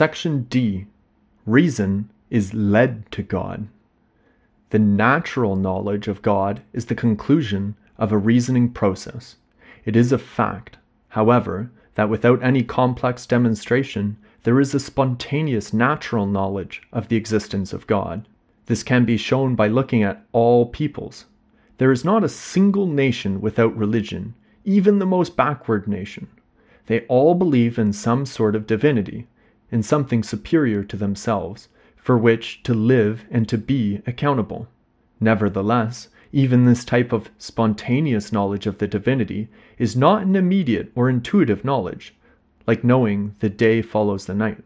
Section D Reason is led to God. The natural knowledge of God is the conclusion of a reasoning process. It is a fact, however, that without any complex demonstration, there is a spontaneous natural knowledge of the existence of God. This can be shown by looking at all peoples. There is not a single nation without religion, even the most backward nation. They all believe in some sort of divinity, in something superior to themselves, for which to live and to be accountable. Nevertheless, even this type of spontaneous knowledge of the divinity is not an immediate or intuitive knowledge, like knowing the day follows the night.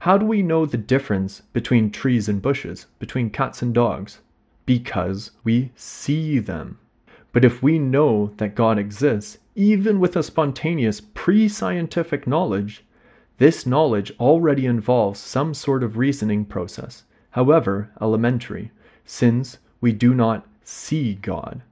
How do we know the difference between trees and bushes, between cats and dogs? Because we see them. But if we know that God exists, even with a spontaneous pre scientific knowledge, this knowledge already involves some sort of reasoning process, however elementary, since we do not see God.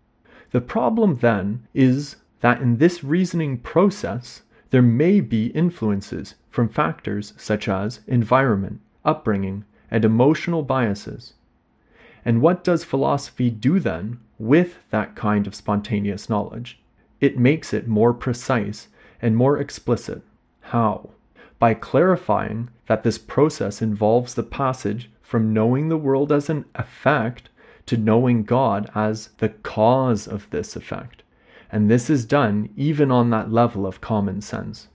The problem then is that in this reasoning process, there may be influences from factors such as environment, upbringing, and emotional biases. And what does philosophy do then with that kind of spontaneous knowledge? It makes it more precise and more explicit. How? By clarifying that this process involves the passage from knowing the world as an effect to knowing God as the cause of this effect. And this is done even on that level of common sense.